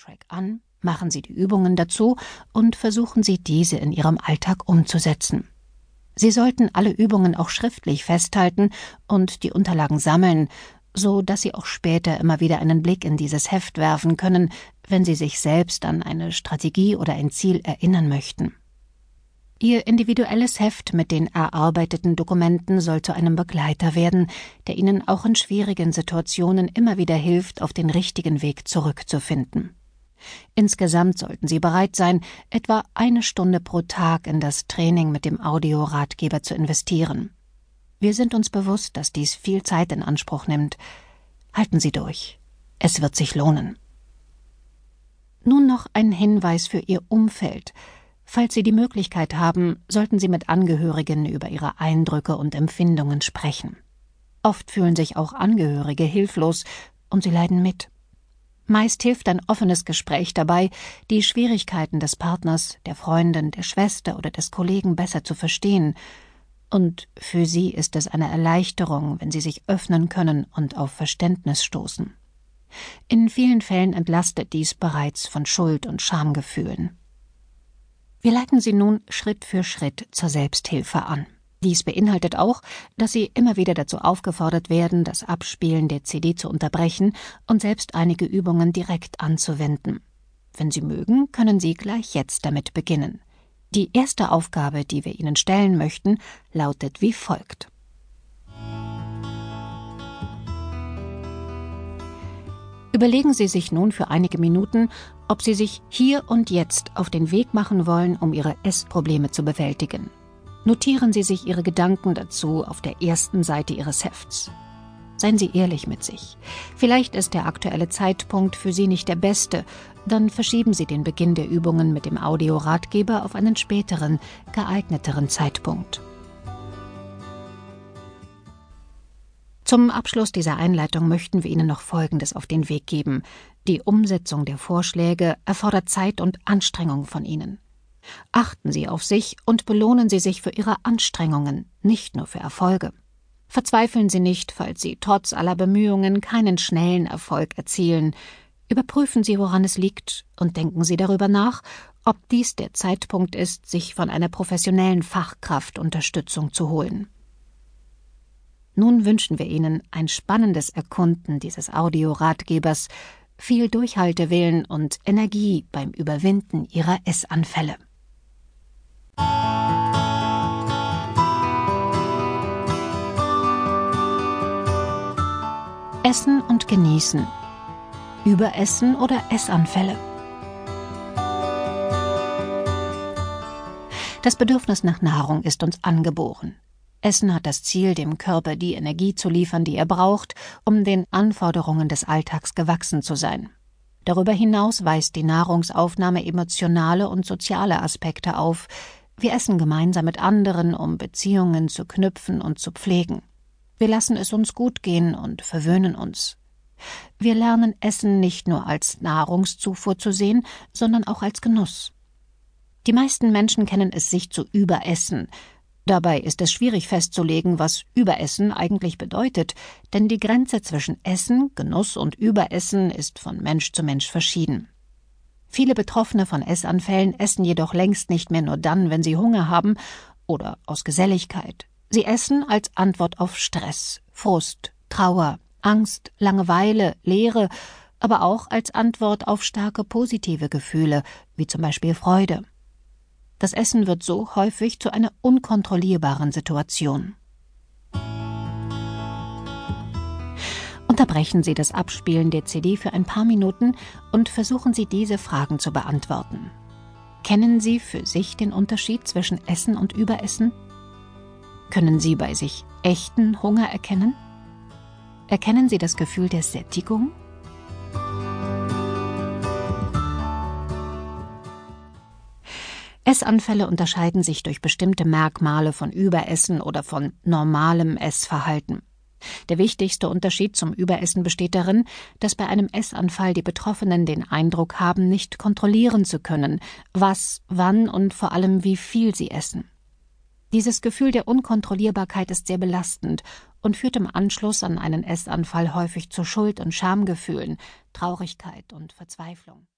Audiotrack an, machen Sie die Übungen dazu und versuchen Sie diese in Ihrem Alltag umzusetzen. Sie sollten alle Übungen auch schriftlich festhalten und die Unterlagen sammeln, so dass Sie auch später immer wieder einen Blick in dieses Heft werfen können, wenn Sie sich selbst an eine Strategie oder ein Ziel erinnern möchten. Ihr individuelles Heft mit den erarbeiteten Dokumenten soll zu einem Begleiter werden, der Ihnen auch in schwierigen Situationen immer wieder hilft, auf den richtigen Weg zurückzufinden. Insgesamt sollten Sie bereit sein, etwa eine Stunde pro Tag in das Training mit dem Audioratgeber zu investieren. Wir sind uns bewusst, dass dies viel Zeit in Anspruch nimmt. Halten Sie durch. Es wird sich lohnen. Nun noch ein Hinweis für Ihr Umfeld. Falls Sie die Möglichkeit haben, sollten Sie mit Angehörigen über Ihre Eindrücke und Empfindungen sprechen. Oft fühlen sich auch Angehörige hilflos und sie leiden mit. Meist hilft ein offenes Gespräch dabei, die Schwierigkeiten des Partners, der Freundin, der Schwester oder des Kollegen besser zu verstehen, und für sie ist es eine Erleichterung, wenn sie sich öffnen können und auf Verständnis stoßen. In vielen Fällen entlastet dies bereits von Schuld und Schamgefühlen. Wir leiten Sie nun Schritt für Schritt zur Selbsthilfe an. Dies beinhaltet auch, dass Sie immer wieder dazu aufgefordert werden, das Abspielen der CD zu unterbrechen und selbst einige Übungen direkt anzuwenden. Wenn Sie mögen, können Sie gleich jetzt damit beginnen. Die erste Aufgabe, die wir Ihnen stellen möchten, lautet wie folgt. Überlegen Sie sich nun für einige Minuten, ob Sie sich hier und jetzt auf den Weg machen wollen, um Ihre Essprobleme zu bewältigen. Notieren Sie sich Ihre Gedanken dazu auf der ersten Seite Ihres Hefts. Seien Sie ehrlich mit sich. Vielleicht ist der aktuelle Zeitpunkt für Sie nicht der beste, dann verschieben Sie den Beginn der Übungen mit dem Audioratgeber auf einen späteren, geeigneteren Zeitpunkt. Zum Abschluss dieser Einleitung möchten wir Ihnen noch Folgendes auf den Weg geben. Die Umsetzung der Vorschläge erfordert Zeit und Anstrengung von Ihnen. Achten Sie auf sich und belohnen Sie sich für Ihre Anstrengungen, nicht nur für Erfolge. Verzweifeln Sie nicht, falls Sie trotz aller Bemühungen keinen schnellen Erfolg erzielen. Überprüfen Sie, woran es liegt, und denken Sie darüber nach, ob dies der Zeitpunkt ist, sich von einer professionellen Fachkraft Unterstützung zu holen. Nun wünschen wir Ihnen ein spannendes Erkunden dieses Audioratgebers, viel Durchhaltewillen und Energie beim Überwinden Ihrer Essanfälle. Essen und Genießen. Überessen oder Essanfälle. Das Bedürfnis nach Nahrung ist uns angeboren. Essen hat das Ziel, dem Körper die Energie zu liefern, die er braucht, um den Anforderungen des Alltags gewachsen zu sein. Darüber hinaus weist die Nahrungsaufnahme emotionale und soziale Aspekte auf. Wir essen gemeinsam mit anderen, um Beziehungen zu knüpfen und zu pflegen. Wir lassen es uns gut gehen und verwöhnen uns. Wir lernen Essen nicht nur als Nahrungszufuhr zu sehen, sondern auch als Genuss. Die meisten Menschen kennen es sich zu überessen, Dabei ist es schwierig festzulegen, was Überessen eigentlich bedeutet, denn die Grenze zwischen Essen, Genuss und Überessen ist von Mensch zu Mensch verschieden. Viele Betroffene von Essanfällen essen jedoch längst nicht mehr nur dann, wenn sie Hunger haben oder aus Geselligkeit. Sie essen als Antwort auf Stress, Frust, Trauer, Angst, Langeweile, Leere, aber auch als Antwort auf starke positive Gefühle, wie zum Beispiel Freude. Das Essen wird so häufig zu einer unkontrollierbaren Situation. Unterbrechen Sie das Abspielen der CD für ein paar Minuten und versuchen Sie diese Fragen zu beantworten. Kennen Sie für sich den Unterschied zwischen Essen und Überessen? Können Sie bei sich echten Hunger erkennen? Erkennen Sie das Gefühl der Sättigung? Essanfälle unterscheiden sich durch bestimmte Merkmale von Überessen oder von normalem Essverhalten. Der wichtigste Unterschied zum Überessen besteht darin, dass bei einem Essanfall die Betroffenen den Eindruck haben, nicht kontrollieren zu können, was, wann und vor allem wie viel sie essen. Dieses Gefühl der Unkontrollierbarkeit ist sehr belastend und führt im Anschluss an einen Essanfall häufig zu Schuld- und Schamgefühlen, Traurigkeit und Verzweiflung.